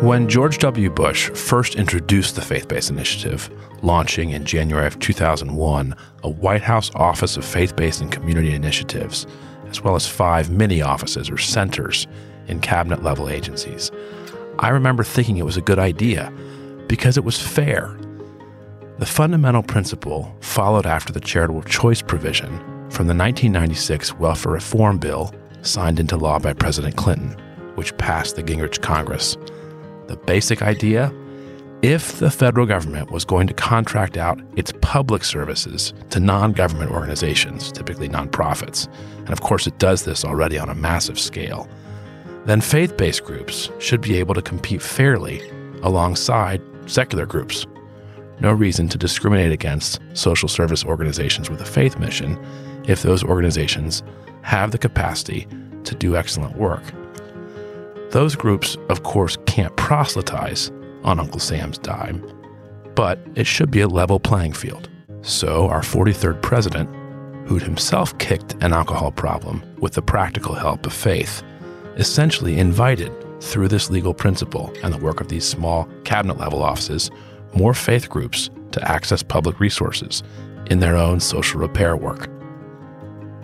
When George W. Bush first introduced the Faith Based Initiative, launching in January of 2001 a White House Office of Faith Based and Community Initiatives, as well as five mini offices or centers in cabinet level agencies, I remember thinking it was a good idea because it was fair. The fundamental principle followed after the charitable choice provision from the 1996 Welfare Reform Bill signed into law by President Clinton, which passed the Gingrich Congress. The basic idea if the federal government was going to contract out its public services to non government organizations, typically nonprofits, and of course it does this already on a massive scale, then faith based groups should be able to compete fairly alongside secular groups. No reason to discriminate against social service organizations with a faith mission if those organizations have the capacity to do excellent work. Those groups, of course, can't proselytize on Uncle Sam's dime, but it should be a level playing field. So, our 43rd president, who'd himself kicked an alcohol problem with the practical help of faith, essentially invited, through this legal principle and the work of these small cabinet level offices, more faith groups to access public resources in their own social repair work.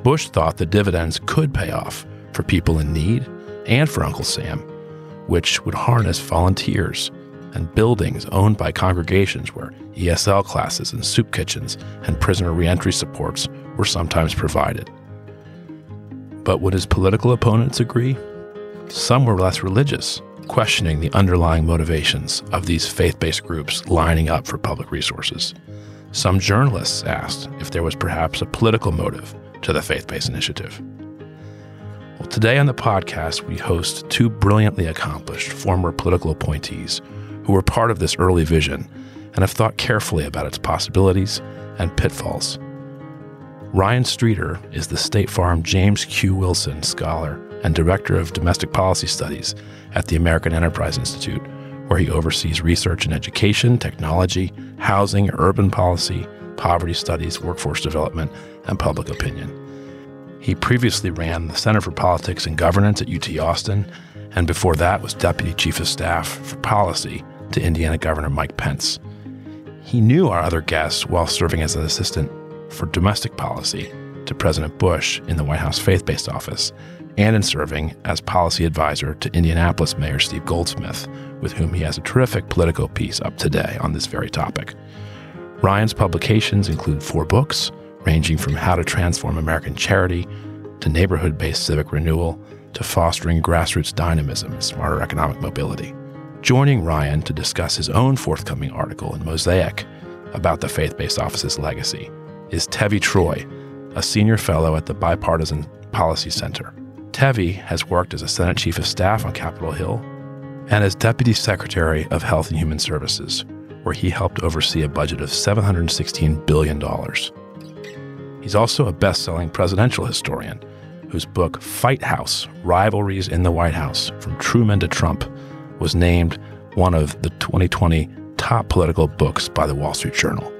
Bush thought the dividends could pay off for people in need and for Uncle Sam, which would harness volunteers and buildings owned by congregations where ESL classes and soup kitchens and prisoner reentry supports were sometimes provided. But would his political opponents agree? Some were less religious, questioning the underlying motivations of these faith based groups lining up for public resources. Some journalists asked if there was perhaps a political motive to the faith based initiative. Well, today on the podcast, we host two brilliantly accomplished former political appointees who were part of this early vision and have thought carefully about its possibilities and pitfalls. Ryan Streeter is the State Farm James Q. Wilson Scholar and Director of Domestic Policy Studies at the American Enterprise Institute, where he oversees research in education, technology, housing, urban policy, poverty studies, workforce development, and public opinion. He previously ran the Center for Politics and Governance at UT Austin, and before that was Deputy Chief of Staff for Policy to Indiana Governor Mike Pence. He knew our other guests while serving as an assistant for domestic policy to President Bush in the White House faith based office and in serving as policy advisor to Indianapolis Mayor Steve Goldsmith, with whom he has a terrific political piece up today on this very topic. Ryan's publications include four books, ranging from How to Transform American Charity to neighborhood based civic renewal to fostering grassroots dynamism and smarter economic mobility. Joining Ryan to discuss his own forthcoming article in Mosaic about the faith based office's legacy is Tevi Troy, a senior fellow at the Bipartisan Policy Center. Tevi has worked as a Senate Chief of Staff on Capitol Hill and as Deputy Secretary of Health and Human Services, where he helped oversee a budget of $716 billion. He's also a best selling presidential historian whose book, Fight House Rivalries in the White House From Truman to Trump, was named one of the 2020 top political books by the Wall Street Journal.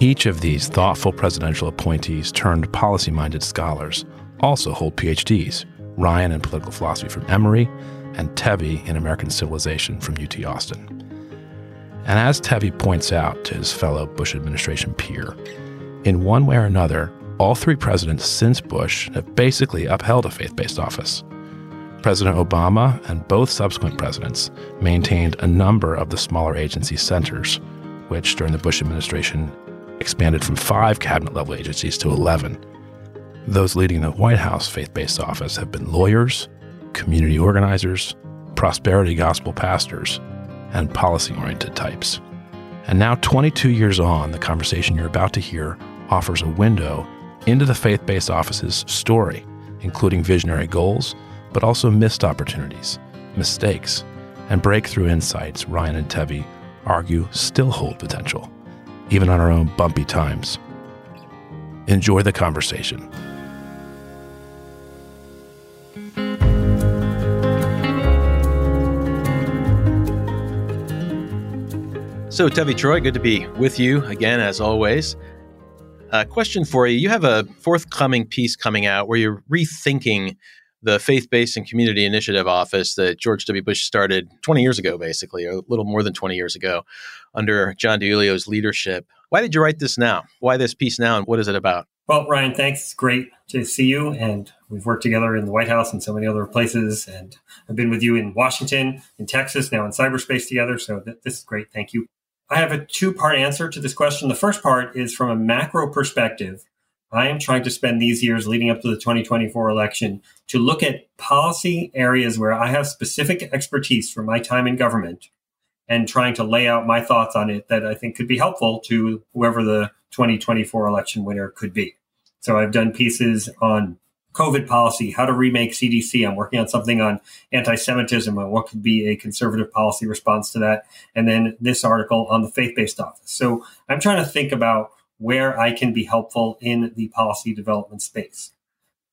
Each of these thoughtful presidential appointees turned policy minded scholars also hold PhDs Ryan in political philosophy from Emory, and Tevi in American civilization from UT Austin. And as Tevi points out to his fellow Bush administration peer, in one way or another, all three presidents since Bush have basically upheld a faith based office. President Obama and both subsequent presidents maintained a number of the smaller agency centers, which during the Bush administration expanded from five cabinet level agencies to 11. Those leading the White House faith based office have been lawyers, community organizers, prosperity gospel pastors, and policy oriented types. And now, 22 years on, the conversation you're about to hear offers a window into the faith based office's story, including visionary goals, but also missed opportunities, mistakes, and breakthrough insights Ryan and Tevi argue still hold potential even on our own bumpy times. Enjoy the conversation. So, Tevi Troy, good to be with you again, as always. A question for you. You have a forthcoming piece coming out where you're rethinking the Faith Based and Community Initiative Office that George W. Bush started 20 years ago, basically, a little more than 20 years ago, under John DiIulio's leadership. Why did you write this now? Why this piece now, and what is it about? Well, Ryan, thanks. It's great to see you. And we've worked together in the White House and so many other places. And I've been with you in Washington, in Texas, now in cyberspace together. So th- this is great. Thank you. I have a two part answer to this question. The first part is from a macro perspective. I am trying to spend these years leading up to the 2024 election to look at policy areas where I have specific expertise from my time in government and trying to lay out my thoughts on it that I think could be helpful to whoever the 2024 election winner could be. So I've done pieces on COVID policy, how to remake CDC. I'm working on something on anti Semitism and what could be a conservative policy response to that. And then this article on the faith based office. So I'm trying to think about where I can be helpful in the policy development space.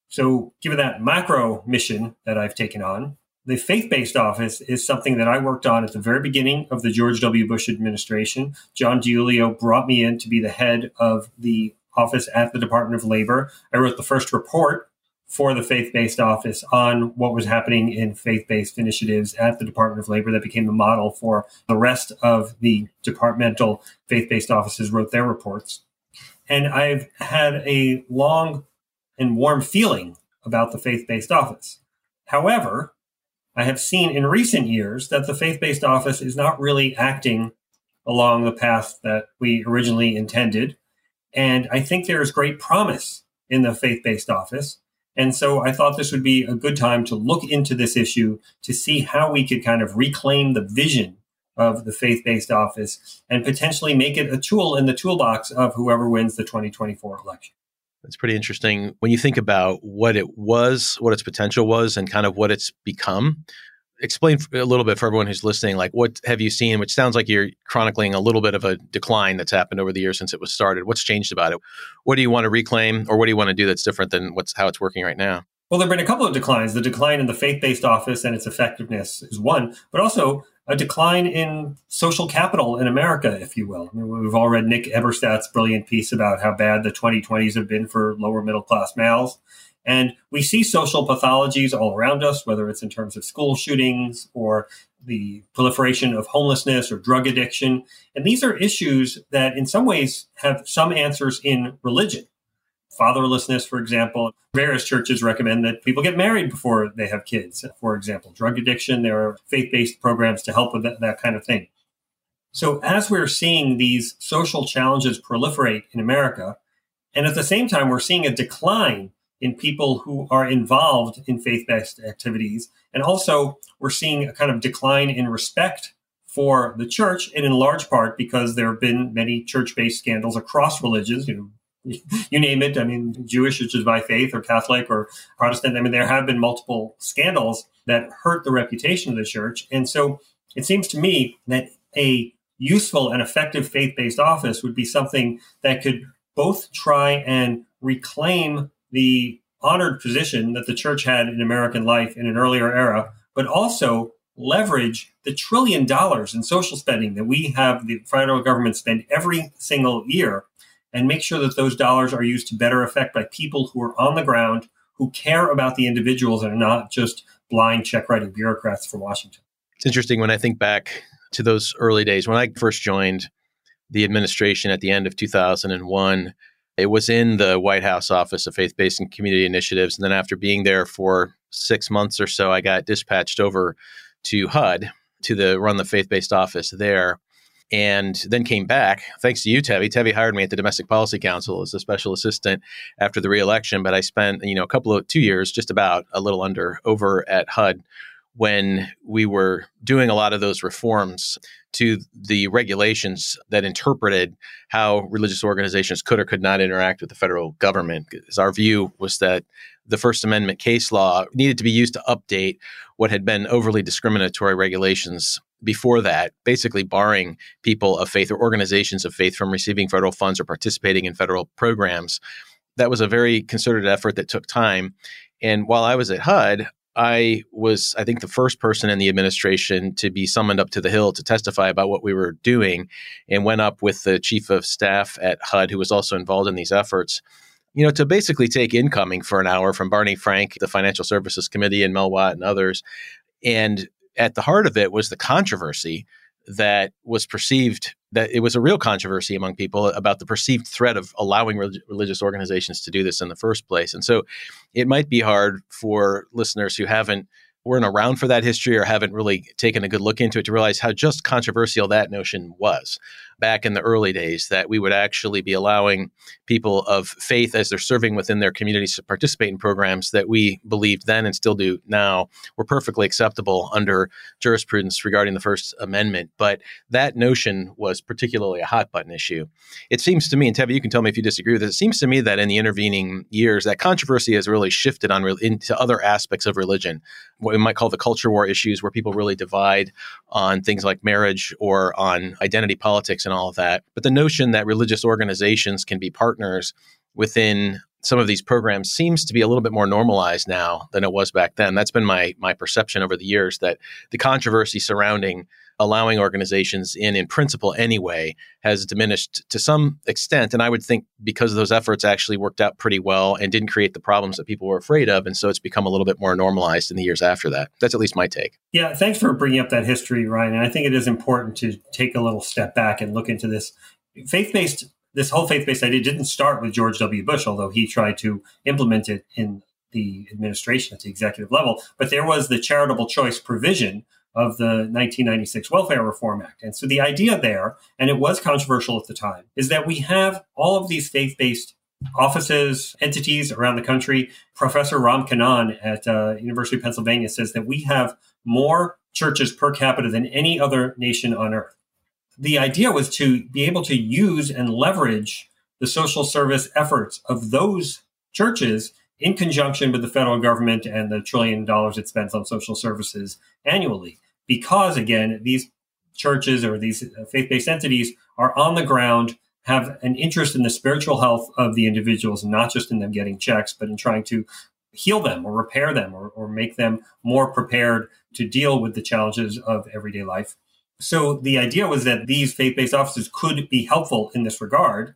So, given that macro mission that I've taken on, the faith based office is something that I worked on at the very beginning of the George W. Bush administration. John DiIulio brought me in to be the head of the office at the Department of Labor. I wrote the first report for the faith based office on what was happening in faith based initiatives at the Department of Labor that became the model for the rest of the departmental faith based offices wrote their reports. And I've had a long and warm feeling about the faith based office. However, I have seen in recent years that the faith based office is not really acting along the path that we originally intended. And I think there is great promise in the faith based office. And so I thought this would be a good time to look into this issue to see how we could kind of reclaim the vision of the faith based office and potentially make it a tool in the toolbox of whoever wins the 2024 election. That's pretty interesting. When you think about what it was, what its potential was, and kind of what it's become, explain a little bit for everyone who's listening like what have you seen which sounds like you're chronicling a little bit of a decline that's happened over the years since it was started what's changed about it what do you want to reclaim or what do you want to do that's different than what's how it's working right now well there have been a couple of declines the decline in the faith-based office and its effectiveness is one but also a decline in social capital in America, if you will. I mean, we've all read Nick Eberstadt's brilliant piece about how bad the 2020s have been for lower middle class males. And we see social pathologies all around us, whether it's in terms of school shootings or the proliferation of homelessness or drug addiction. And these are issues that, in some ways, have some answers in religion fatherlessness, for example. Various churches recommend that people get married before they have kids, for example. Drug addiction, there are faith based programs to help with that, that kind of thing. So, as we're seeing these social challenges proliferate in America, and at the same time, we're seeing a decline in people who are involved in faith based activities. And also, we're seeing a kind of decline in respect for the church, and in large part because there have been many church based scandals across religions, you know, you name it. I mean, Jewish, which is by faith, or Catholic, or Protestant. I mean, there have been multiple scandals that hurt the reputation of the church. And so it seems to me that a useful and effective faith based office would be something that could both try and reclaim the honored position that the church had in American life in an earlier era, but also leverage the trillion dollars in social spending that we have the federal government spend every single year and make sure that those dollars are used to better effect by people who are on the ground, who care about the individuals and are not just blind check writing bureaucrats from Washington. It's interesting when I think back to those early days when I first joined the administration at the end of 2001. It was in the White House Office of Faith Based and Community Initiatives. And then after being there for six months or so, I got dispatched over to HUD to the run the faith based office there and then came back. Thanks to you, Tevi. Tevi hired me at the Domestic Policy Council as a special assistant after the reelection. But I spent, you know, a couple of two years, just about a little under, over at HUD when we were doing a lot of those reforms to the regulations that interpreted how religious organizations could or could not interact with the federal government. Because our view was that the First Amendment case law needed to be used to update what had been overly discriminatory regulations before that, basically barring people of faith or organizations of faith from receiving federal funds or participating in federal programs. That was a very concerted effort that took time. And while I was at HUD, I was, I think, the first person in the administration to be summoned up to the Hill to testify about what we were doing and went up with the chief of staff at HUD, who was also involved in these efforts, you know, to basically take incoming for an hour from Barney Frank, the Financial Services Committee, and Mel Watt and others. And at the heart of it was the controversy that was perceived that it was a real controversy among people about the perceived threat of allowing re- religious organizations to do this in the first place. And so it might be hard for listeners who haven't weren't around for that history or haven't really taken a good look into it to realize how just controversial that notion was back in the early days that we would actually be allowing people of faith as they're serving within their communities to participate in programs that we believed then and still do now were perfectly acceptable under jurisprudence regarding the First Amendment. But that notion was particularly a hot button issue. It seems to me, and Tevi, you can tell me if you disagree with this, it seems to me that in the intervening years, that controversy has really shifted on re- into other aspects of religion, what we might call the culture war issues, where people really divide on things like marriage or on identity politics and all of that. But the notion that religious organizations can be partners within some of these programs seems to be a little bit more normalized now than it was back then. That's been my my perception over the years that the controversy surrounding allowing organizations in in principle anyway has diminished to some extent. And i would think because those efforts actually worked out pretty well and didn't create the problems that people were afraid of and so it's become a little bit more normalized in the years after that. That's at least my take. Yeah thanks for bringing up that history ryan. And i think it is important to take a little step back and look into this. Faith-based this whole faith-based idea didn't start with george w. Bush although he tried to implement it in the administration at the executive level. But there was the charitable choice provision of the 1996 Welfare Reform Act. And so the idea there, and it was controversial at the time, is that we have all of these faith based offices, entities around the country. Professor Ram Cnaan at uh, University of Pennsylvania says that we have more churches per capita than any other nation on earth. The idea was to be able to use and leverage the social service efforts of those churches in conjunction with the federal government and the trillion dollars it spends on social services annually. Because again, these churches or these uh, faith based entities are on the ground, have an interest in the spiritual health of the individuals, not just in them getting checks, but in trying to heal them or repair them or, or make them more prepared to deal with the challenges of everyday life. So the idea was that these faith based offices could be helpful in this regard.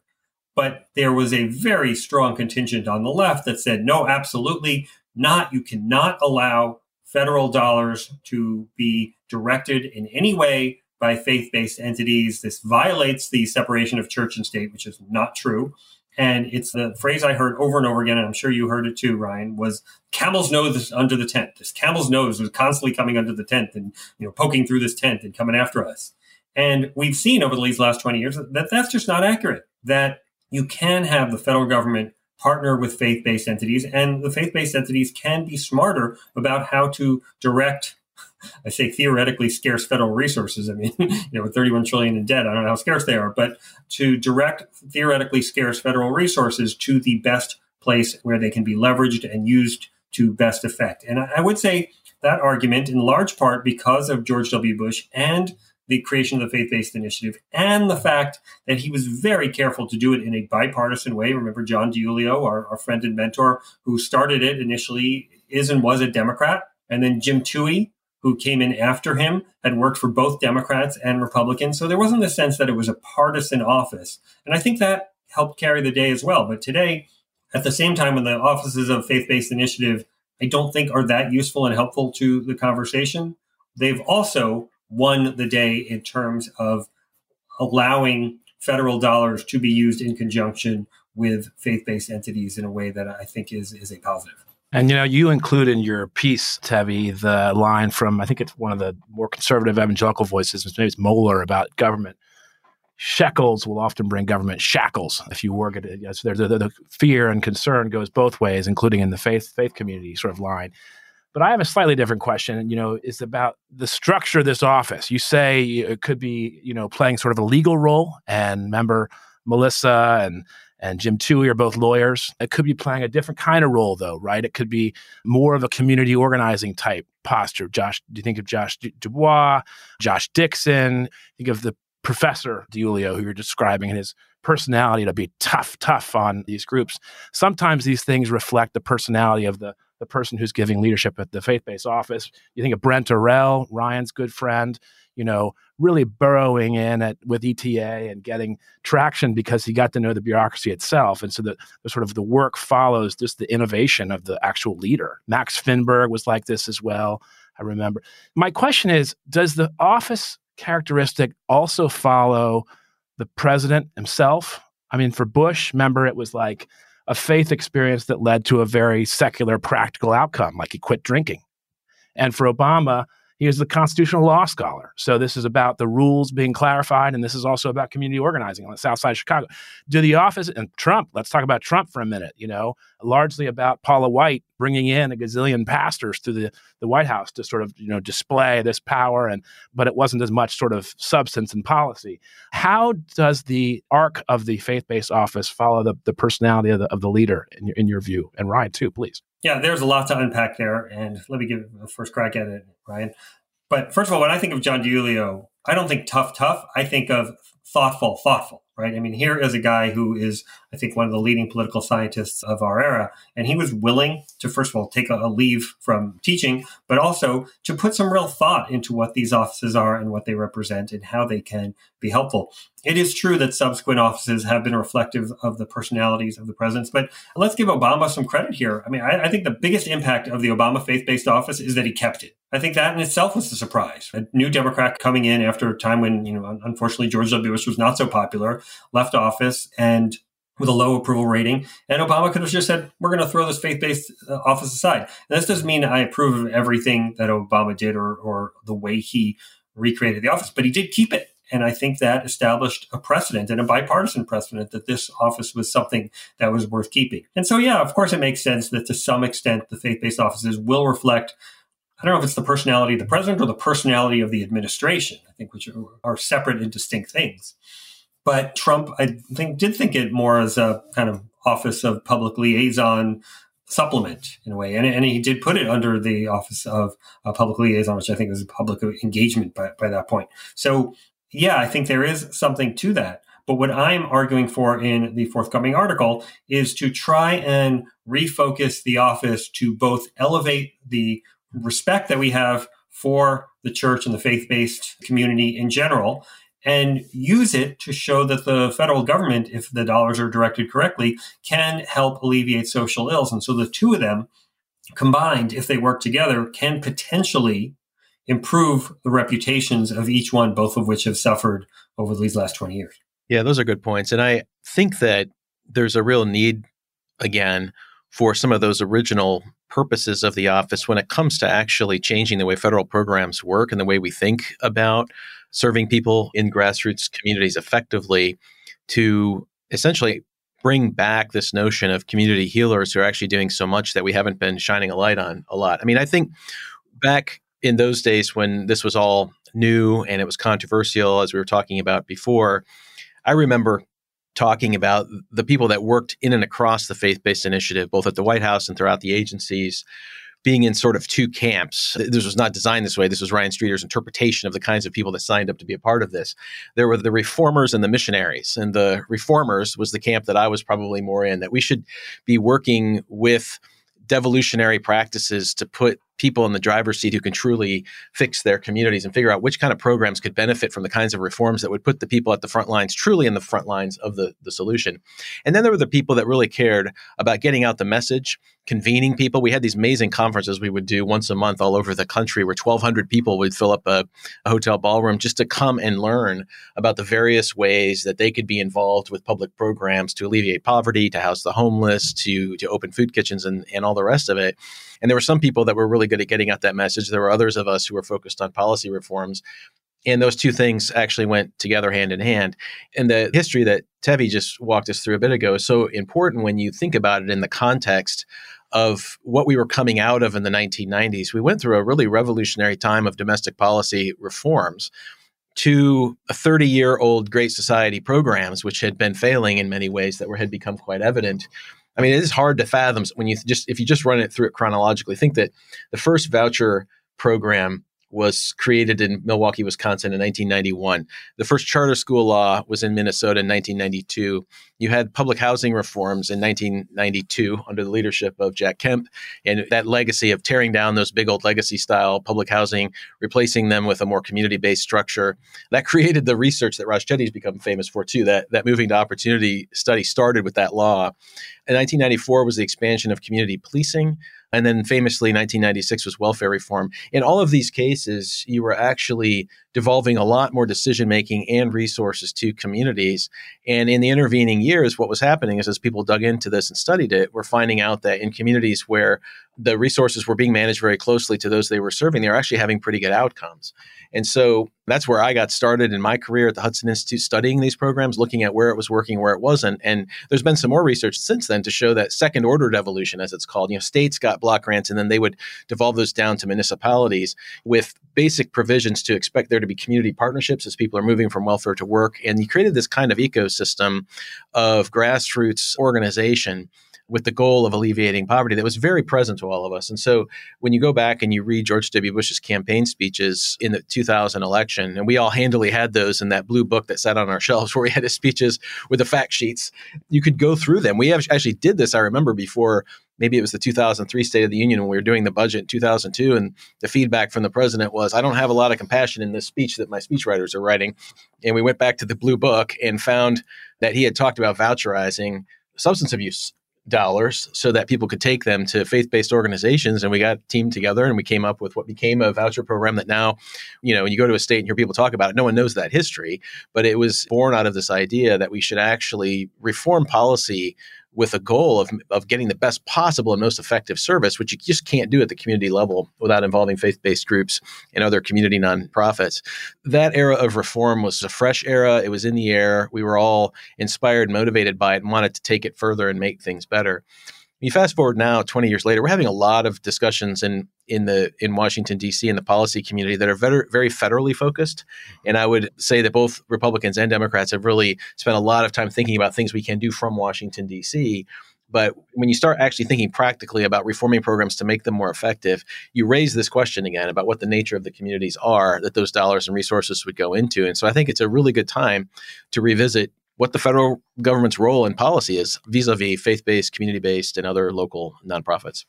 But there was a very strong contingent on the left that said, no, absolutely not. You cannot allow federal dollars to be directed in any way by faith based entities. This violates the separation of church and state, which is not true. And it's the phrase I heard over and over again, and I'm sure you heard it too, Ryan, was camel's nose under the tent. This camel's nose was constantly coming under the tent and you know poking through this tent and coming after us. And we've seen over these last 20 years that that's just not accurate. That you can have the federal government partner with faith based entities, and the faith based entities can be smarter about how to direct. I say theoretically scarce federal resources. I mean, you know, with 31 trillion in debt, I don't know how scarce they are, but to direct theoretically scarce federal resources to the best place where they can be leveraged and used to best effect. And I would say that argument, in large part because of George W. Bush and the creation of the faith based initiative and the fact that he was very careful to do it in a bipartisan way. Remember, John DiIulio, our, our friend and mentor, who started it initially, is and was a Democrat. And then Jim Towey, who came in after him, had worked for both Democrats and Republicans. So there wasn't the sense that it was a partisan office. And I think that helped carry the day as well. But today, at the same time, when the offices of faith based initiative, I don't think are that useful and helpful to the conversation, they've also won the day in terms of allowing federal dollars to be used in conjunction with faith-based entities in a way that I think is is a positive. And you know, you include in your piece, Tevi, the line from I think it's one of the more conservative evangelical voices, maybe it's Mohler about government. Shekels will often bring government shackles if you work at it. Yes, the, the, the fear and concern goes both ways, including in the faith faith community sort of line. But I have a slightly different question, you know, is about the structure of this office. You say it could be, you know, playing sort of a legal role, and member Melissa and and Jim Towey are both lawyers. It could be playing a different kind of role, though, right? It could be more of a community organizing type posture. Josh, do you think of Josh Dubois, Josh Dixon? Think of the professor DiIulio, who you're describing, and his personality to be tough, tough on these groups. Sometimes these things reflect the personality of the the person who's giving leadership at the faith based office. You think of Brent Orrell, Ryan's good friend, you know, really burrowing in at with ETA and getting traction because he got to know the bureaucracy itself. And so the, the sort of the work follows just the innovation of the actual leader. Max Finberg was like this as well. I remember. My question is Does the office characteristic also follow the president himself? I mean, for Bush, remember, it was like a faith experience that led to a very secular, practical outcome, like he quit drinking. And for Obama, he was the constitutional law scholar. So this is about the rules being clarified, and this is also about community organizing on the south side of Chicago. Do the office and Trump, let's talk about Trump for a minute, you know, largely about Paula White bringing in a gazillion pastors to the, the White House to sort of, you know, display this power, and but it wasn't as much sort of substance and policy. How does the arc of the faith-based office follow the, the personality of the, of the leader in your, in your view? And Ryan, too, please. Yeah, there's a lot to unpack there, and let me give a first crack at it, Ryan. But first of all, when I think of John DiIulio, I don't think tough, tough. I think of thoughtful, thoughtful, right? I mean, here is a guy who is, I think, one of the leading political scientists of our era. And he was willing to, first of all, take a, leave from teaching, but also to put some real thought into what these offices are and what they represent and how they can be helpful. It is true that subsequent offices have been reflective of the personalities of the presidents, but let's give Obama some credit here. I mean, I, I think the biggest impact of the Obama faith based office is that he kept it. I think that in itself was a surprise. A new Democrat coming in after a time when, you know, unfortunately George W. Bush was not so popular, left office and with a low approval rating. And Obama could have just said, we're going to throw this faith based uh, office aside. And this doesn't mean I approve of everything that Obama did or, or the way he recreated the office, but he did keep it. And I think that established a precedent and a bipartisan precedent that this office was something that was worth keeping. And so, yeah, of course, it makes sense that to some extent the faith based offices will reflect I don't know if it's the personality of the president or the personality of the administration, I think, which are separate and distinct things. But Trump, I think, did think it more as a kind of office of public liaison supplement in a way. And, and he did put it under the office of a public liaison, which I think was public engagement by, by that point. So, yeah, I think there is something to that. But what I'm arguing for in the forthcoming article is to try and refocus the office to both elevate the respect that we have for the church and the faith based community in general and use it to show that the federal government, if the dollars are directed correctly, can help alleviate social ills. And so the two of them combined, if they work together, can potentially improve the reputations of each one, both of which have suffered over these last 20 years. Yeah, those are good points. And I think that there's a real need, again, for some of those original purposes of the office when it comes to actually changing the way federal programs work and the way we think about serving people in grassroots communities effectively to essentially bring back this notion of community healers who are actually doing so much that we haven't been shining a light on a lot. I mean, I think back in those days when this was all new and it was controversial, as we were talking about before, I remember talking about the people that worked in and across the faith based initiative, both at the White House and throughout the agencies, being in sort of two camps. This was not designed this way. This was Ryan Streeter's interpretation of the kinds of people that signed up to be a part of this. There were the reformers and the missionaries. And the reformers was the camp that I was probably more in, that we should be working with devolutionary practices to put people in the driver's seat who can truly fix their communities and figure out which kind of programs could benefit from the kinds of reforms that would put the people at the front lines truly in the front lines of the, the solution. And then there were the people that really cared about getting out the message, convening people. We had these amazing conferences we would do once a month all over the country where 1,200 people would fill up a, a hotel ballroom just to come and learn about the various ways that they could be involved with public programs to alleviate poverty, to house the homeless, to, to open food kitchens, and, and all the rest of it. And there were some people that were really good at getting out that message. There were others of us who were focused on policy reforms. And those two things actually went together hand in hand. And the history that Tevi just walked us through a bit ago is so important when you think about it in the context of what we were coming out of in the 1990s. We went through a really revolutionary time of domestic policy reforms to a 30 year old Great Society programs, which had been failing in many ways that were, had become quite evident. I mean, it is hard to fathom when you just if you just run it through it chronologically. Think that the first voucher program was created in Milwaukee, Wisconsin in 1991. The first charter school law was in Minnesota in 1992. You had public housing reforms in 1992 under the leadership of Jack Kemp. And that legacy of tearing down those big old legacy style public housing, replacing them with a more community based structure, that created the research that Raj Chetty's become famous for too. That, that moving to opportunity study started with that law. In 1994 was the expansion of community policing. And then famously, 1996 was welfare reform. In all of these cases, you were actually devolving a lot more decision making and resources to communities. And in the intervening years, what was happening is as people dug into this and studied it, we're finding out that in communities where the resources were being managed very closely to those they were serving, they were actually having pretty good outcomes. And so that's where I got started in my career at the Hudson Institute studying these programs, looking at where it was working, where it wasn't. And there's been some more research since then to show that second order devolution, as it's called, you know, states got block grants and then they would devolve those down to municipalities with basic provisions to expect there to be community partnerships as people are moving from welfare to work. And you created this kind of ecosystem of grassroots organization with the goal of alleviating poverty that was very present to all of us. And so when you go back and you read George W. Bush's campaign speeches in the 2000 election, and we all handily had those in that blue book that sat on our shelves where we had his speeches with the fact sheets, you could go through them. We actually did this, I remember, before maybe it was the 2003 State of the Union when we were doing the budget in 2002, and the feedback from the president was, "I don't have a lot of compassion in this speech that my speechwriters are writing." And we went back to the blue book and found that he had talked about voucherizing substance abuse dollars so that people could take them to faith-based organizations and we got teamed together and we came up with what became a voucher program that now you know when you go to a state and hear people talk about it no one knows that history but it was born out of this idea that we should actually reform policy with a goal of, of getting the best possible and most effective service, which you just can't do at the community level without involving faith based groups and other community nonprofits. That era of reform was a fresh era. It was in the air. We were all inspired motivated by it and wanted to take it further and make things better. You fast forward now, 20 years later, we're having a lot of discussions in in the in Washington D.C. in the policy community that are very, very federally focused, mm-hmm. and I would say that both Republicans and Democrats have really spent a lot of time thinking about things we can do from Washington D.C. But when you start actually thinking practically about reforming programs to make them more effective, you raise this question again about what the nature of the communities are that those dollars and resources would go into. And so I think it's a really good time to revisit what the federal government's role in policy is vis-a-vis faith-based, community-based, and other local nonprofits.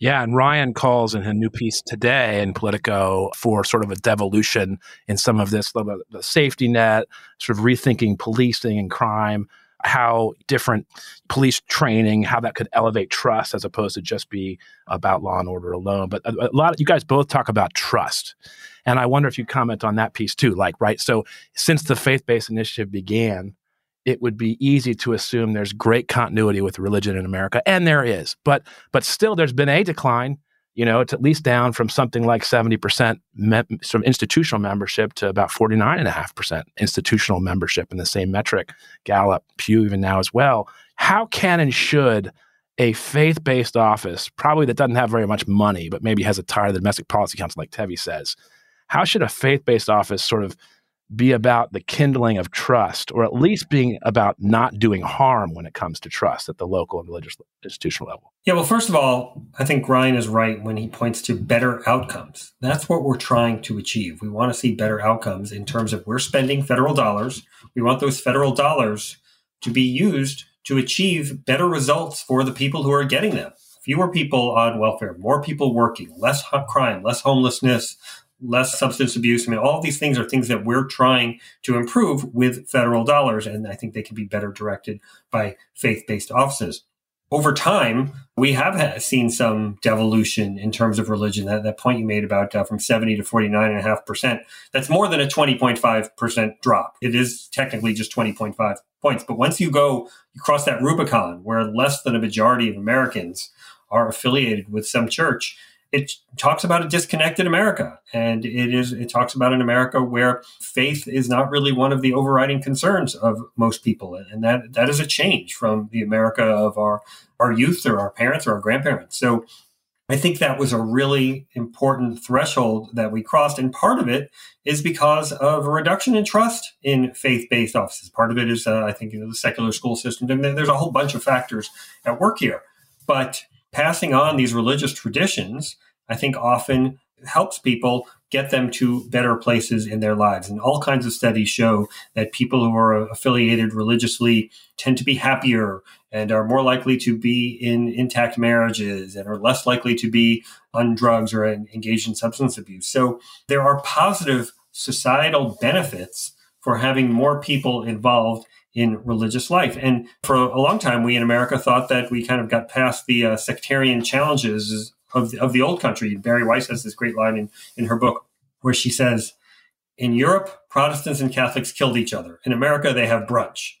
Yeah, and Ryan calls in a new piece today in Politico for sort of a devolution in some of this, the, the safety net, sort of rethinking policing and crime, how different police training, how that could elevate trust as opposed to just be about law and order alone. But a, a lot of you guys both talk about trust. And I wonder if you comment on that piece too. Like, right, so since the faith based initiative began, it would be easy to assume there's great continuity with religion in America, and there is. But but still, there's been a decline. You know, it's at least down from something like 70% me- from institutional membership to about 49.5% institutional membership in the same metric. Gallup, Pew, even now as well. How can and should a faith based office, probably that doesn't have very much money, but maybe has a tie to the domestic policy council, like Tevi says, how should a faith based office sort of be about the kindling of trust, or at least being about not doing harm when it comes to trust at the local and religious institutional level? Yeah, well, first of all, I think Ryan is right when he points to better outcomes. That's what we're trying to achieve. We want to see better outcomes in terms of we're spending federal dollars. We want those federal dollars to be used to achieve better results for the people who are getting them. Fewer people on welfare, more people working, less crime, less homelessness, less substance abuse. I mean, all these things are things that we're trying to improve with federal dollars, and I think they can be better directed by faith based offices. Over time, we have seen some devolution in terms of religion. That, that point you made about uh, from 70 to 49.5%, that's more than a 20.5% drop. It is technically just 20.5 points. But once you go, you cross that Rubicon where less than a majority of Americans are affiliated with some church, it talks about a disconnected America, and it is it talks about an America where faith is not really one of the overriding concerns of most people, and that that is a change from the America of our our youth or our parents or our grandparents. So. I think that was a really important threshold that we crossed. And part of it is because of a reduction in trust in faith based offices. Part of it is, uh, I think, you know, the secular school system. And there's a whole bunch of factors at work here. But passing on these religious traditions, I think often helps people get them to better places in their lives. And all kinds of studies show that people who are affiliated religiously tend to be happier and are more likely to be in intact marriages and are less likely to be on drugs or engaged in substance abuse. So there are positive societal benefits for having more people involved in religious life. And for a long time, we in America thought that we kind of got past the uh, sectarian challenges of the, of the old country. Bari Weiss has this great line in, in her book where she says, in Europe, Protestants and Catholics killed each other. In America, they have brunch.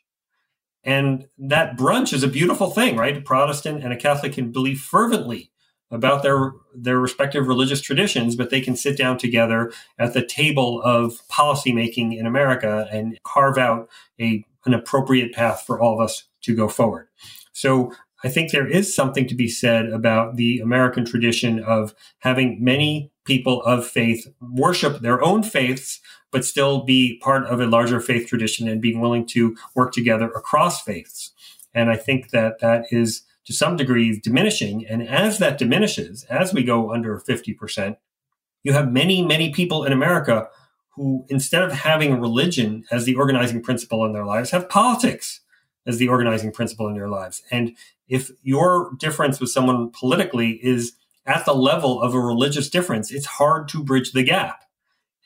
And that brunch is a beautiful thing, right? A Protestant and a Catholic can believe fervently about their their respective religious traditions, but they can sit down together at the table of policymaking in America and carve out a an appropriate path for all of us to go forward. So I think there is something to be said about the American tradition of having many people of faith worship their own faiths, but still be part of a larger faith tradition and being willing to work together across faiths. And I think that that is to some degree diminishing. And as that diminishes, as we go under 50%, you have many, many people in America who, instead of having religion as the organizing principle in their lives, have politics as the organizing principle in their lives. And if your difference with someone politically is at the level of a religious difference, it's hard to bridge the gap.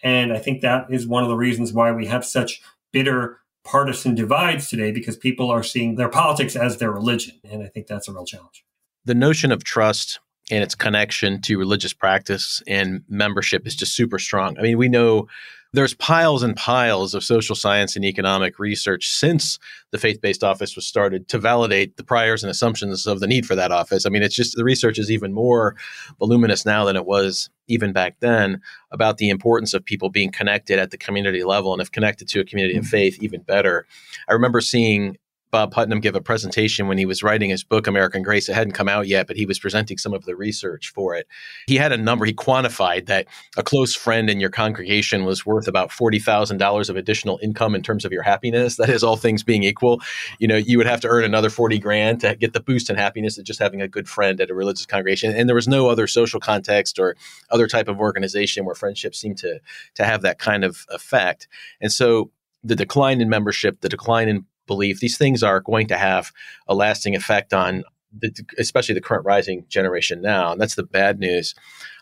And I think that is one of the reasons why we have such bitter partisan divides today because people are seeing their politics as their religion. And I think that's a real challenge. The notion of trust and its connection to religious practice and membership is just super strong. I mean, we know there's piles and piles of social science and economic research since the faith based office was started to validate the priors and assumptions of the need for that office. I mean, it's just the research is even more voluminous now than it was even back then about the importance of people being connected at the community level and if connected to a community of mm-hmm. faith, even better. I remember seeing Bob Putnam give a presentation when he was writing his book, American Grace. It hadn't come out yet, but he was presenting some of the research for it. He had a number, he quantified that a close friend in your congregation was worth about $40,000 of additional income in terms of your happiness. That is, all things being equal. You know, you would have to earn another 40 grand to get the boost in happiness of just having a good friend at a religious congregation. And there was no other social context or other type of organization where friendships seemed to, to have that kind of effect. And so the decline in membership, the decline in belief. These things are going to have a lasting effect on the, especially the current rising generation now. And that's the bad news.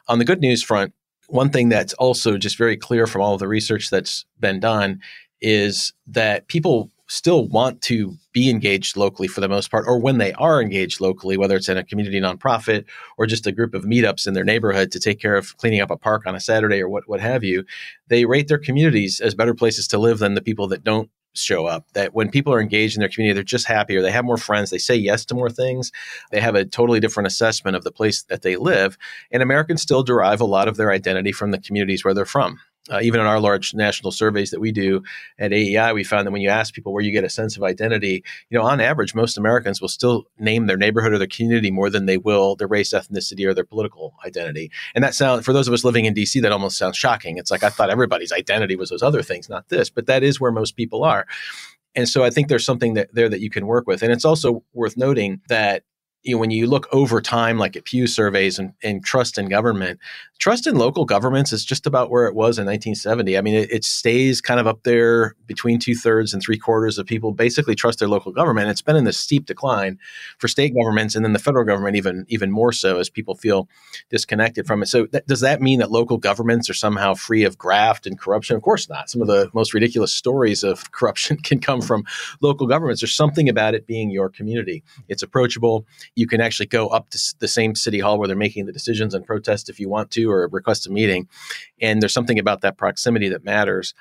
On the good news front, one thing that's also just very clear from all of the research that's been done is that people still want to be engaged locally for the most part, or when they are engaged locally, whether it's in a community nonprofit or just a group of meetups in their neighborhood to take care of cleaning up a park on a Saturday or what, what have you, they rate their communities as better places to live than the people that don't show up that when people are engaged in their community they're just happier they have more friends they say yes to more things they have a totally different assessment of the place that they live and americans still derive a lot of their identity from the communities where they're from uh, even in our large national surveys that we do at AEI, we found that when you ask people where you get a sense of identity, you know, on average, most Americans will still name their neighborhood or their community more than they will their race, ethnicity, or their political identity. And that sounds, for those of us living in DC, that almost sounds shocking. It's like I thought everybody's identity was those other things, not this, but that is where most people are. And so I think there's something that, there that you can work with. And it's also worth noting that you know, when you look over time, like at Pew surveys and, and, trust in government, trust in local governments is just about where it was in 1970. I mean, it, it stays kind of up there between two thirds and three quarters of people basically trust their local government. It's been in this steep decline for state governments and then the federal government even even more so as people feel disconnected from it. So, does that mean that local governments are somehow free of graft and corruption? Of course not. Some of the most ridiculous stories of corruption can come from local governments. There's something about it being your community. It's approachable you can actually go up to the same city hall where they're making the decisions and protest if you want to or request a meeting. And there's something about that proximity that matters.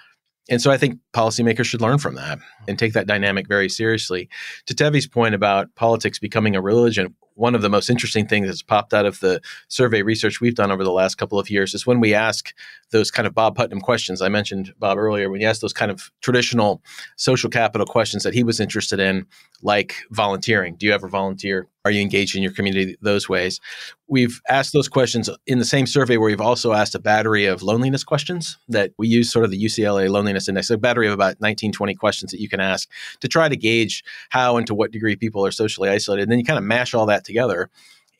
And so I think policymakers should learn from that and take that dynamic very seriously. To Tevi's point about politics becoming a religion, one of the most interesting things that's popped out of the survey research we've done over the last couple of years is when we ask those kind of Bob Putnam questions. I mentioned Bob earlier, when you ask those kind of traditional social capital questions that he was interested in, like volunteering. Do you ever volunteer? Are you engaged in your community those ways? We've asked those questions in the same survey where we've also asked a battery of loneliness questions that we use sort of the UCLA loneliness index, a battery of about 19, 20 questions that you can ask to try to gauge how and to what degree people are socially isolated. And then you kind of mash all that together.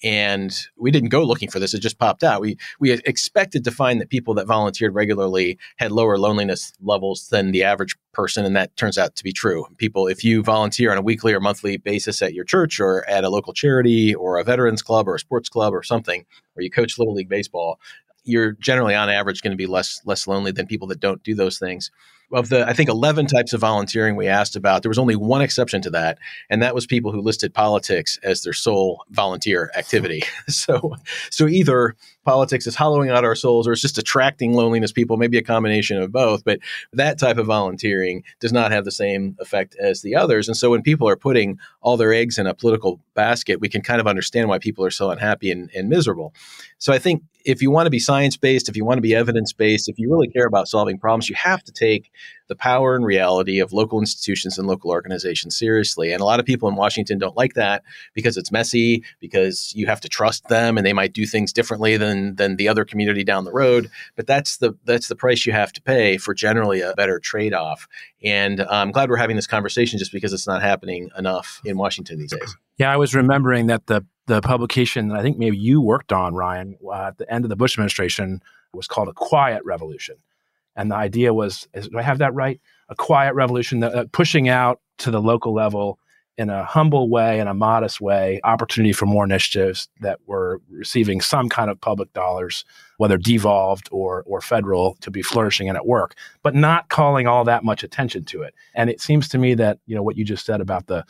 And we didn't go looking for this. It just popped out. We we expected to find that people that volunteered regularly had lower loneliness levels than the average person and that turns out to be true. People if you volunteer on a weekly or monthly basis at your church or at a local charity or a veterans club or a sports club or something or you coach little league baseball you're generally on average going to be less less lonely than people that don't do those things of the I think 11 types of volunteering we asked about, there was only one exception to that, and that was people who listed politics as their sole volunteer activity. so so either politics is hollowing out our souls or it's just attracting loneliness people, maybe a combination of both, but that type of volunteering does not have the same effect as the others. And so when people are putting all their eggs in a political basket, we can kind of understand why people are so unhappy and, and miserable. So I think if you want to be science based, if you want to be evidence based, if you really care about solving problems, you have to take the power and reality of local institutions and local organizations seriously. And a lot of people in Washington don't like that because it's messy, because you have to trust them and they might do things differently than than the other community down the road. But that's the that's the price you have to pay for generally a better trade off. And I'm glad we're having this conversation just because it's not happening enough in Washington these days. Yeah, I was remembering that the the publication that I think maybe you worked on, Ryan, uh, at the end of the Bush administration was called A Quiet Revolution. And the idea was, is, do I have that right? A quiet revolution, uh, pushing out to the local level in a humble way, in a modest way, opportunity for more initiatives that were receiving some kind of public dollars, whether devolved or, or federal, to be flourishing and at work, but not calling all that much attention to it. And it seems to me that, you know, what you just said about the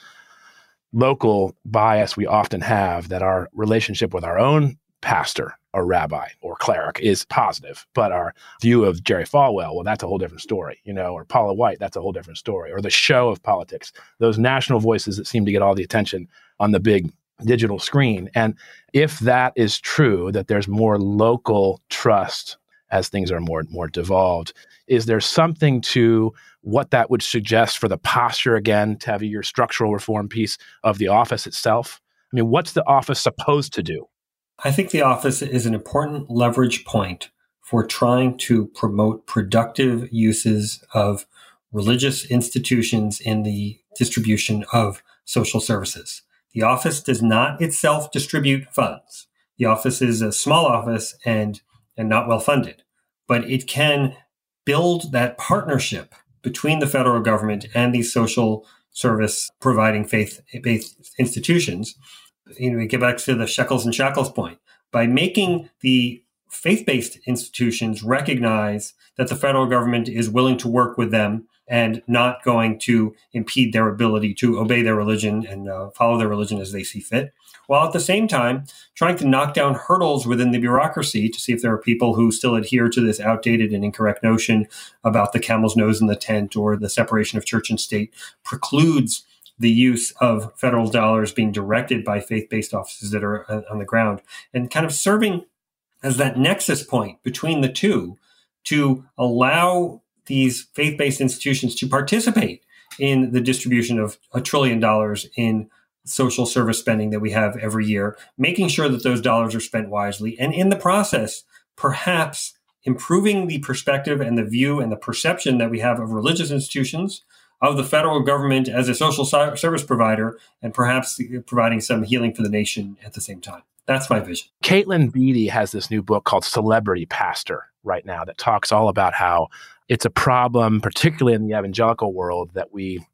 local bias we often have, that our relationship with our own pastor or rabbi or cleric is positive, but our view of Jerry Falwell, well, that's a whole different story, you know, or Paula White, that's a whole different story, or the show of politics, those national voices that seem to get all the attention on the big digital screen. And if that is true, that there's more local trust as things are more more devolved, is there something to what that would suggest for the posture again have your structural reform piece of the office itself? I mean, what's the office supposed to do? I think the office is an important leverage point for trying to promote productive uses of religious institutions in the distribution of social services. The office does not itself distribute funds. The office is a small office and, and not well funded, but it can build that partnership between the federal government and these social service providing faith based institutions you know, we get back to the shekels and shackles point. By making the faith based institutions recognize that the federal government is willing to work with them and not going to impede their ability to obey their religion and uh, follow their religion as they see fit, while at the same time trying to knock down hurdles within the bureaucracy to see if there are people who still adhere to this outdated and incorrect notion about the camel's nose in the tent or the separation of church and state precludes the use of federal dollars being directed by faith based offices that are uh, on the ground and kind of serving as that nexus point between the two to allow these faith based institutions to participate in the distribution of a trillion dollars in social service spending that we have every year, making sure that those dollars are spent wisely, and in the process, perhaps improving the perspective and the view and the perception that we have of religious institutions of the federal government as a social service provider and perhaps providing some healing for the nation at the same time. That's my vision. Katelyn Beatty has this new book called Celebrity Pastor right now that talks all about how it's a problem, particularly in the evangelical world, that we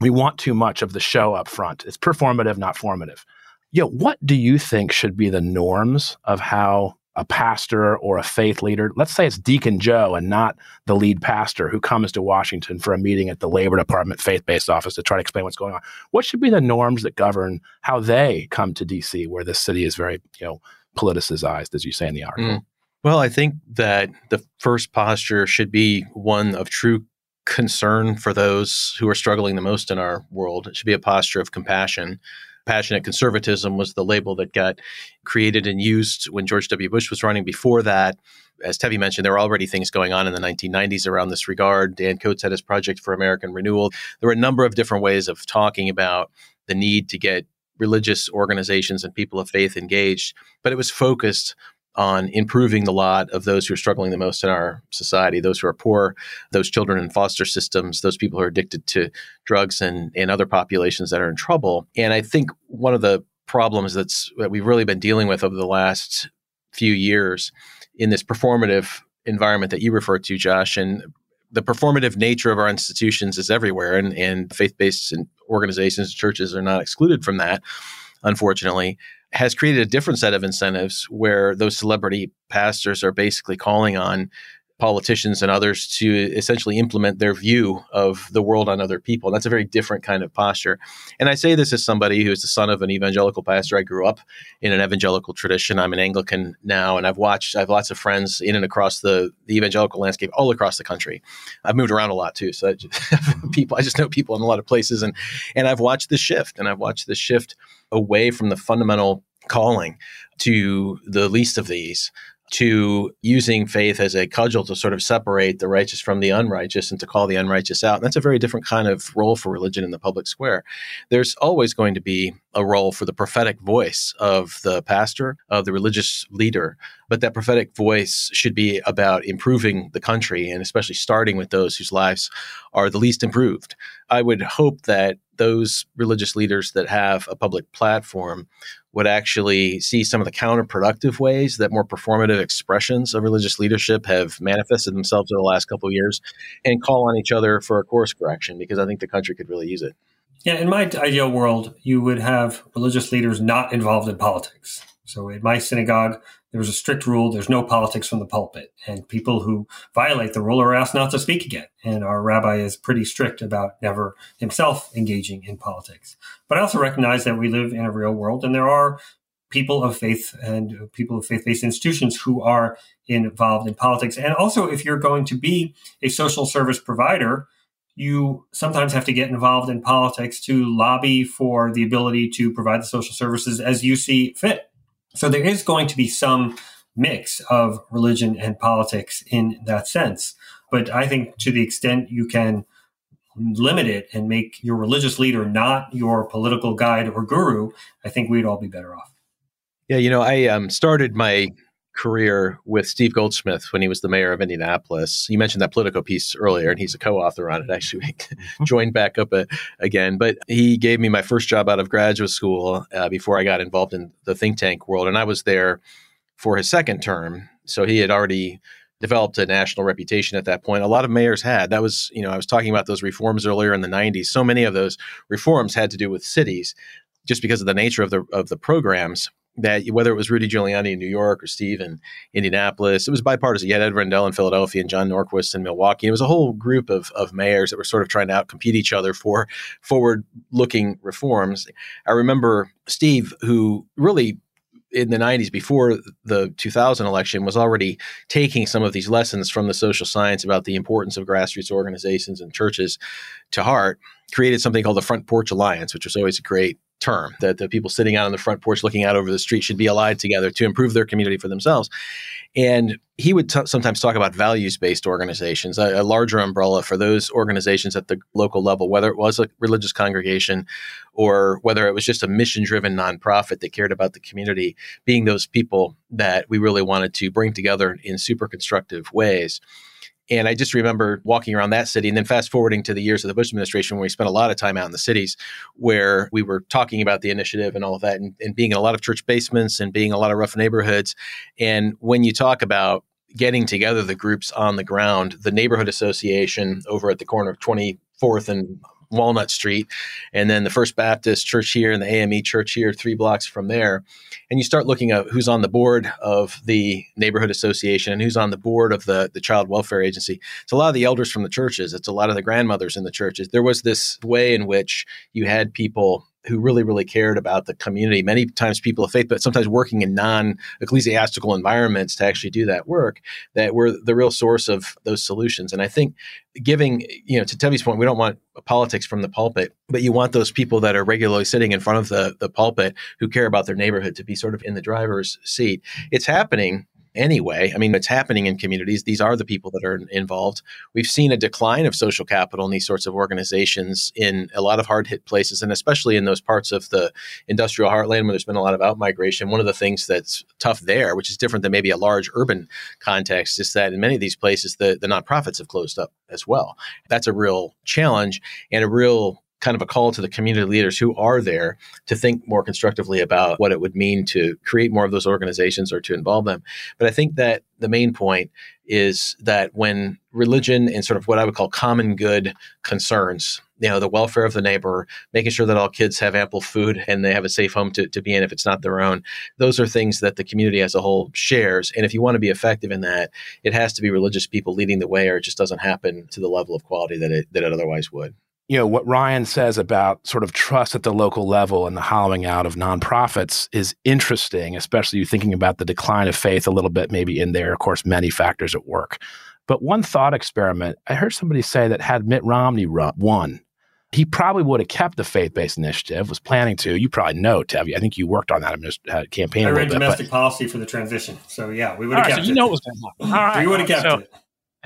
we want too much of the show up front. It's performative, not formative. Yo, what do you think should be the norms of how a pastor or a faith leader, let's say it's Deacon Joe and not the lead pastor who comes to Washington for a meeting at the Labor Department faith based office to try to explain what's going on. What should be the norms that govern how they come to DC, where this city is very, you know, politicized, as you say in the article? Mm. Well, I think that the first posture should be one of true concern for those who are struggling the most in our world. It should be a posture of compassion Passionate conservatism was the label that got created and used when George W. Bush was running. Before that, as Tevi mentioned, there were already things going on in the 1990s around this regard. Dan Coats had his Project for American Renewal. There were a number of different ways of talking about the need to get religious organizations and people of faith engaged, but it was focused on improving the lot of those who are struggling the most in our society, those who are poor, those children in foster systems, those people who are addicted to drugs and, and other populations that are in trouble. And I think one of the problems that's that we've really been dealing with over the last few years in this performative environment that you refer to, Josh. And the performative nature of our institutions is everywhere, and, and faith based organizations and churches are not excluded from that, unfortunately, has created a different set of incentives where those celebrity pastors are basically calling on politicians and others to essentially implement their view of the world on other people. That's a very different kind of posture. And I say this as somebody who is the son of an evangelical pastor. I grew up in an evangelical tradition. I'm an Anglican now, and I've watched, I have lots of friends in and across the, the evangelical landscape all across the country. I've moved around a lot too. So I just, mm-hmm. people, I just know people in a lot of places. And, and I've watched the shift, and I've watched the shift away from the fundamental calling to the least of these to using faith as a cudgel to sort of separate the righteous from the unrighteous and to call the unrighteous out. And that's a very different kind of role for religion in the public square. There's always going to be a role for the prophetic voice of the pastor, of the religious leader, but that prophetic voice should be about improving the country and especially starting with those whose lives are the least improved. I would hope that those religious leaders that have a public platform would actually see some of the counterproductive ways that more performative expressions of religious leadership have manifested themselves over the last couple of years and call on each other for a course correction because I think the country could really use it. Yeah, in my ideal world, you would have religious leaders not involved in politics. So in my synagogue, there was a strict rule there's no politics from the pulpit. And people who violate the rule are asked not to speak again. And our rabbi is pretty strict about never himself engaging in politics. But I also recognize that we live in a real world and there are people of faith and people of faith based institutions who are involved in politics. And also, if you're going to be a social service provider, you sometimes have to get involved in politics to lobby for the ability to provide the social services as you see fit. So there is going to be some mix of religion and politics in that sense. But I think to the extent you can limit it and make your religious leader not your political guide or guru, I think we'd all be better off. Yeah, you know, I um, started my career with Steve Goldsmith when he was the mayor of Indianapolis. You mentioned that Politico piece earlier, and he's a co-author on it. Actually, mm-hmm. joined back up uh, again, but he gave me my first job out of graduate school uh, before I got involved in the think tank world, and I was there for his second term. So he had already developed a national reputation at that point. A lot of mayors had. That was, you know, I was talking about those reforms earlier in the 90s. So many of those reforms had to do with cities just because of the nature of the of the programs that whether it was Rudy Giuliani in New York or Steve in Indianapolis, it was bipartisan. You had Ed Rendell in Philadelphia and John Norquist in Milwaukee. It was a whole group of, of mayors that were sort of trying to outcompete each other for forward looking reforms. I remember Steve, who really in the 90s before the 2000 election was already taking some of these lessons from the social science about the importance of grassroots organizations and churches to heart created something called the front porch alliance which was always a great term that the people sitting out on the front porch looking out over the street should be allied together to improve their community for themselves. And he would t- sometimes talk about values based organizations, a, a, larger umbrella for those organizations at the local level, whether it was a religious congregation or whether it was just a mission driven nonprofit that cared about the community, being those people that we really wanted to bring together in super constructive ways. And I just remember walking around that city and then fast forwarding to the years of the Bush administration where we spent a lot of time out in the cities where we were talking about the initiative and all of that and, and being in a lot of church basements and being in a lot of rough neighborhoods. And when you talk about getting together the groups on the ground, the neighborhood association over at the corner of 24th and Walnut Street, and then the First Baptist Church here and the AME Church here, three blocks from there. And you start looking at who's on the board of the neighborhood association and who's on the board of the, the child welfare agency. It's a lot of the elders from the churches, it's a lot of the grandmothers in the churches. There was this way in which you had people who really, really cared about the community. Many times people of faith, but sometimes working in non ecclesiastical environments to actually do that work, that were the real source of those solutions. And I think giving, you know, to Tevi's point, we don't want politics from the pulpit, but you want those people that are regularly sitting in front of the, the pulpit who care about their neighborhood to be sort of in the driver's seat. It's happening anyway. I mean, it's happening in communities. These are the people that are involved. We've seen a decline of social capital in these sorts of organizations in a lot of hard hit places, and especially in those parts of the industrial heartland where there's been a lot of outmigration. One of the things that's tough there, which is different than maybe a large urban context, is that in many of these places, the, the nonprofits have closed up as well. That's a real challenge and a real kind of a call to the community leaders who are there to think more constructively about what it would mean to create more of those organizations or to involve them. But I think that the main point is that when religion and sort of what I would call common good concerns, you know, the welfare of the neighbor, making sure that all kids have ample food and they have a safe home to, to be in if it's not their own, those are things that the community as a whole shares. And if you want to be effective in that, it has to be religious people leading the way or it just doesn't happen to the level of quality that it, that it otherwise would you know what Ryan says about sort of trust at the local level and the hollowing out of nonprofits is interesting, especially you thinking about the decline of faith a little bit, maybe in there. Of course, many factors at work. But one thought experiment, I heard somebody say that had Mitt Romney won, he probably would have kept the faith-based initiative. Was planning to. You probably know, Tevi. I think you worked on that uh, campaign. I ran bit, domestic but, policy for the transition, so yeah, we would have right, kept so you know what was going to happen. All right, we would have kept so, it.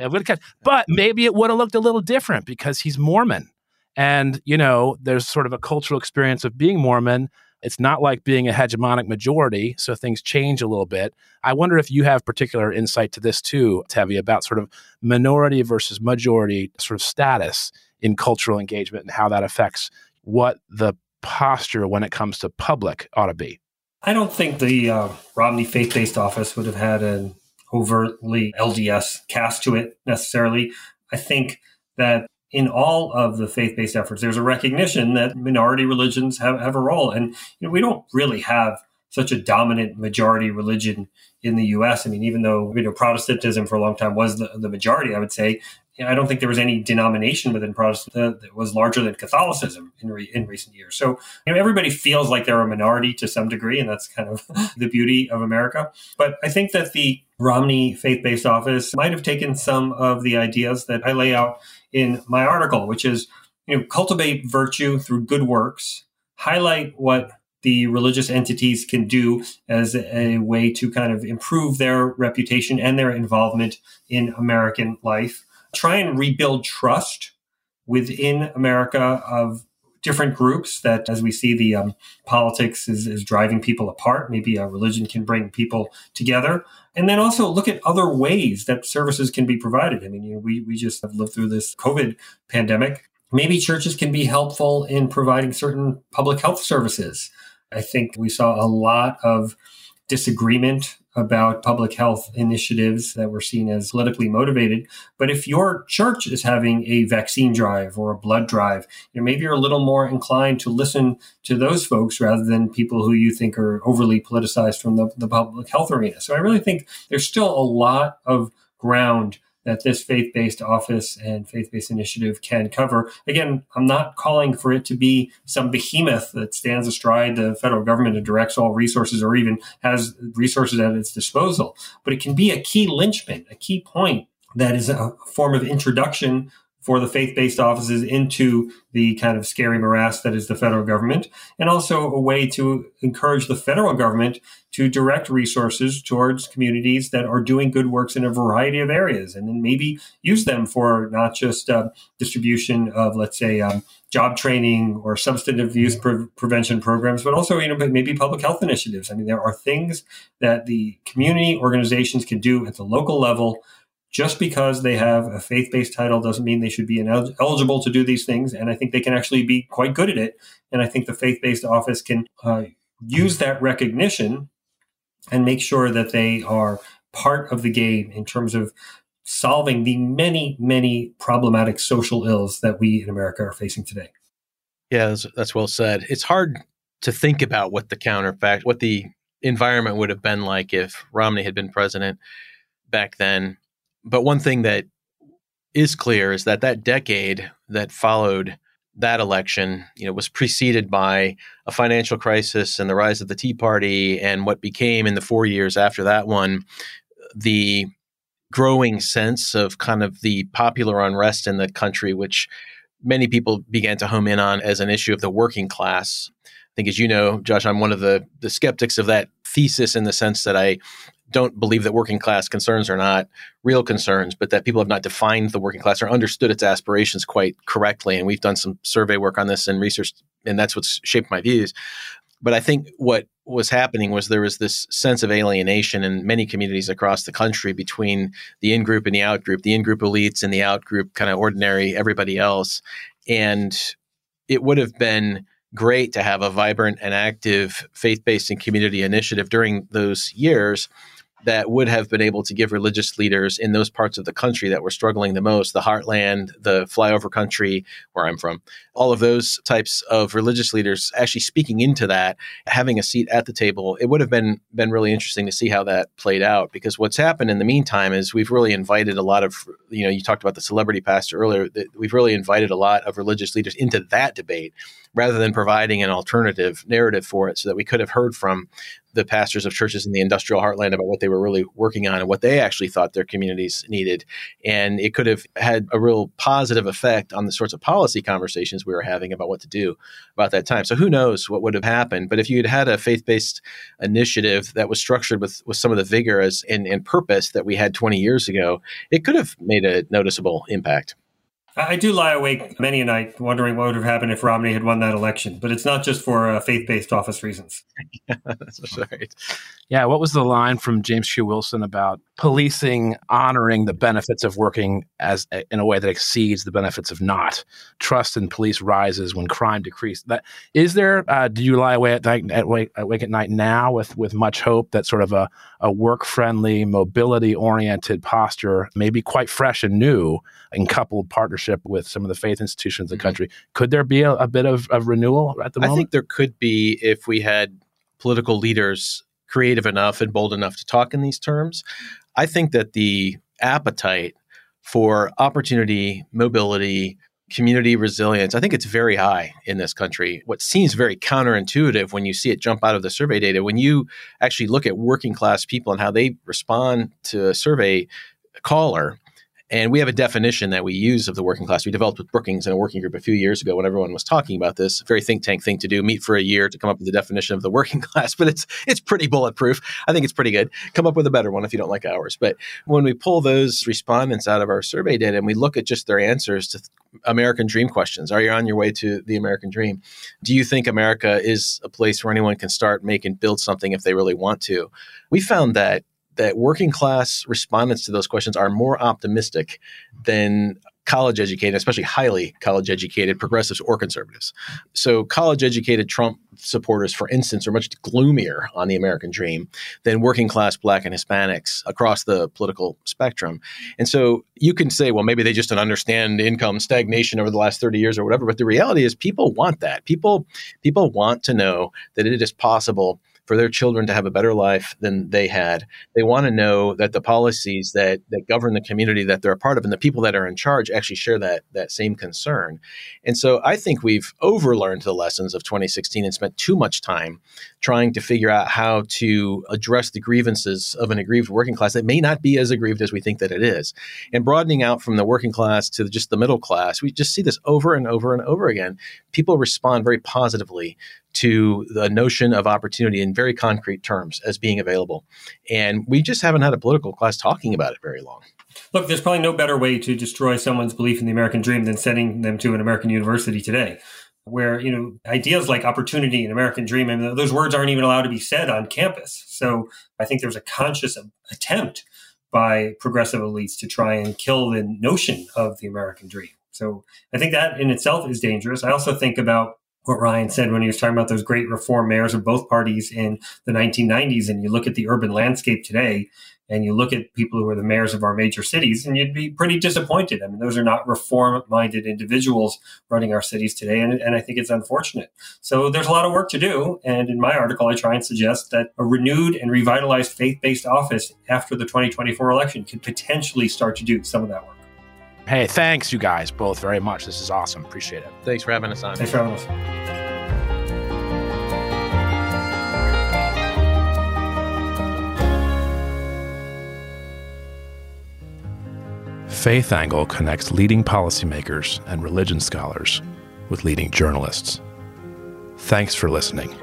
It would have kept, but maybe it would have looked a little different because he's Mormon and, you know, there's sort of a cultural experience of being Mormon. It's not like being a hegemonic majority, so things change a little bit. I wonder if you have particular insight to this too, Tevi, about sort of minority versus majority sort of status in cultural engagement and how that affects what the posture when it comes to public ought to be. I don't think the uh, Romney faith based office would have had an overtly LDS cast to it necessarily. I think that in all of the faith-based efforts, there's a recognition that minority religions have, have a role. And you know, we don't really have such a dominant majority religion in the U.S. I mean, even though you know Protestantism for a long time was the, the majority, I would say I don't think there was any denomination within Protestant that was larger than Catholicism in re, in recent years. So you know, everybody feels like they're a minority to some degree, and that's kind of the beauty of America. But I think that the Romney faith-based office might have taken some of the ideas that I lay out in my article, which is, you know, cultivate virtue through good works, highlight what the religious entities can do as a way to kind of improve their reputation and their involvement in American life. Try and rebuild trust within America of different groups that, as we see, the um, politics is, is, driving people apart. Maybe a religion can bring people together. And then also look at other ways that services can be provided. I mean, you know, we, we just have lived through this COVID pandemic. Maybe churches can be helpful in providing certain public health services. I think we saw a lot of disagreement about public health initiatives that were seen as politically motivated. But if your church is having a vaccine drive or a blood drive, you know, maybe you're a little more inclined to listen to those folks rather than people who you think are overly politicized from the, the public health arena. So I really think there's still a lot of ground that this faith based office and faith based initiative can cover. Again, I'm not calling for it to be some behemoth that stands astride the federal government and directs all resources or even has resources at its disposal, but it can be a key linchpin, a key point that is a form of introduction for the faith-based offices into the kind of scary morass that is the federal government, and also a way to encourage the federal government to direct resources towards communities that are doing good works in a variety of areas, and then maybe use them for not just uh, distribution of, let's say, um, job training or substance abuse pre- prevention programs, but also, you know, maybe public health initiatives. I mean, there are things that the community organizations can do at the local level just because they have a faith based title doesn't mean they should be eligible to do these things. And I think they can actually be quite good at it. And I think the faith based office can uh, use that recognition and make sure that they are part of the game in terms of solving the many, many problematic social ills that we in America are facing today. Yeah, that's, that's well said. It's hard to think about what the counterfact, what the environment would have been like if Romney had been president back then but one thing that is clear is that that decade that followed that election, you know, was preceded by a financial crisis and the rise of the Tea Party, and what became in the four years after that one, the growing sense of kind of the popular unrest in the country, which many people began to home in on as an issue of the working class. I think, as you know, Josh, I'm one of the the skeptics of that thesis in the sense that I don't believe that working class concerns are not real concerns, but that people have not defined the working class or understood its aspirations quite correctly. And we've done some survey work on this and research, and that's what's shaped my views. But I think what was happening was there was this sense of alienation in many communities across the country between the in group and the out group, the in group elites and the out group kind of ordinary everybody else. And it would have been great to have a vibrant and active faith based and community initiative during those years that would have been able to give religious leaders in those parts of the country that were struggling the most the heartland, the flyover country, where I'm from, all of those types of religious leaders actually speaking into that, having a seat at the table. It would have been, been really interesting to see how that played out because what's happened in the meantime is we've really invited a lot of, you know, you talked about the celebrity pastor earlier, we've really invited a lot of religious leaders into that debate rather than providing an alternative narrative for it so that we could have heard from the pastors of churches in the industrial heartland about what they were really working on and what they actually thought their communities needed. And it could have had a real positive effect on the sorts of policy conversations we were having about what to do about that time. So who knows what would have happened. But if you had had a faith based initiative that was structured with, with some of the vigor as, and, and purpose that we had 20 years ago, it could have made a noticeable impact. I do lie awake many a night wondering what would have happened if Romney had won that election, but it's not just for uh, faith based office reasons. That's right. Yeah. What was the line from James Q. Wilson about policing honoring the benefits of working as in a way that exceeds the benefits of not? Trust in police rises when crime decreases. That is there. Uh, do you lie awake at night, at, wake, awake at night now with with much hope that sort of a, a work friendly, mobility oriented posture, may be quite fresh and new, in coupled partnership partnership with some of the faith institutions in the mm-hmm. country. Could there be a, a bit of, of, renewal at the moment? I think there could be if we had political leaders creative enough and bold enough to talk in these terms. I think that the appetite for opportunity, mobility, community resilience, I think it's very high in this country. What seems very counterintuitive when you see it jump out of the survey data, when you actually look at working class people and how they respond to a survey caller, and we have a definition that we use of the working class. We developed with Brookings in a working group a few years ago when everyone was talking about this. Very think tank thing to do, meet for a year to come up with the definition of the working class, but it's it's pretty bulletproof. I think it's pretty good. Come up with a better one if you don't like ours. But when we pull those respondents out of our survey data and we look at just their answers to American dream questions, are you on your way to the American dream? Do you think America is a place where anyone can start, make, and build something if they really want to? We found that that working class respondents to those questions are more optimistic than college educated, especially highly college educated progressives or conservatives. So, college educated Trump supporters, for instance, are much gloomier on the American dream than working class black and Hispanics across the political spectrum. And so, you can say, well, maybe they just don't understand income stagnation over the last 30 years or whatever. But the reality is, people want that. People, people want to know that it is possible for their children to have a better life than they had. They want to know that the policies that, that govern the community that they're a part of and the people that are in charge actually share that, that same concern. And so I think we've overlearned the lessons of 2016 and spent too much time trying to figure out how to address the grievances of an aggrieved working class that may not be as aggrieved as we think that it is. And broadening out from the working class to just the middle class, we just see this over and over and over again. People respond very positively to the notion of opportunity in very concrete terms as being available. And we just haven't had a political class talking about it very long. Look, there's probably no better way to destroy someone's belief in the American dream than sending them to an American university today, where, you know, ideas like opportunity and American dream, and those words aren't even allowed to be said on campus. So I think there's a conscious attempt by progressive elites to try and kill the notion of the American dream. So I think that in itself is dangerous. I also think about what Ryan said when he was talking about those great reform mayors of both parties in the 1990s. And you look at the urban landscape today, and you look at people who are the mayors of our major cities, and you'd be pretty disappointed. I mean, those are not reform minded individuals running our cities today. And, and I think it's unfortunate. So there's a lot of work to do. And in my article, I try and suggest that a renewed and revitalized faith based office after the 2024 election could potentially start to do some of that work. Hey, thanks, you guys, both very much. This is awesome. Appreciate it. Thanks for having us on. Thanks for having us. Faith Angle connects leading policymakers and religion scholars with leading journalists. Thanks for listening.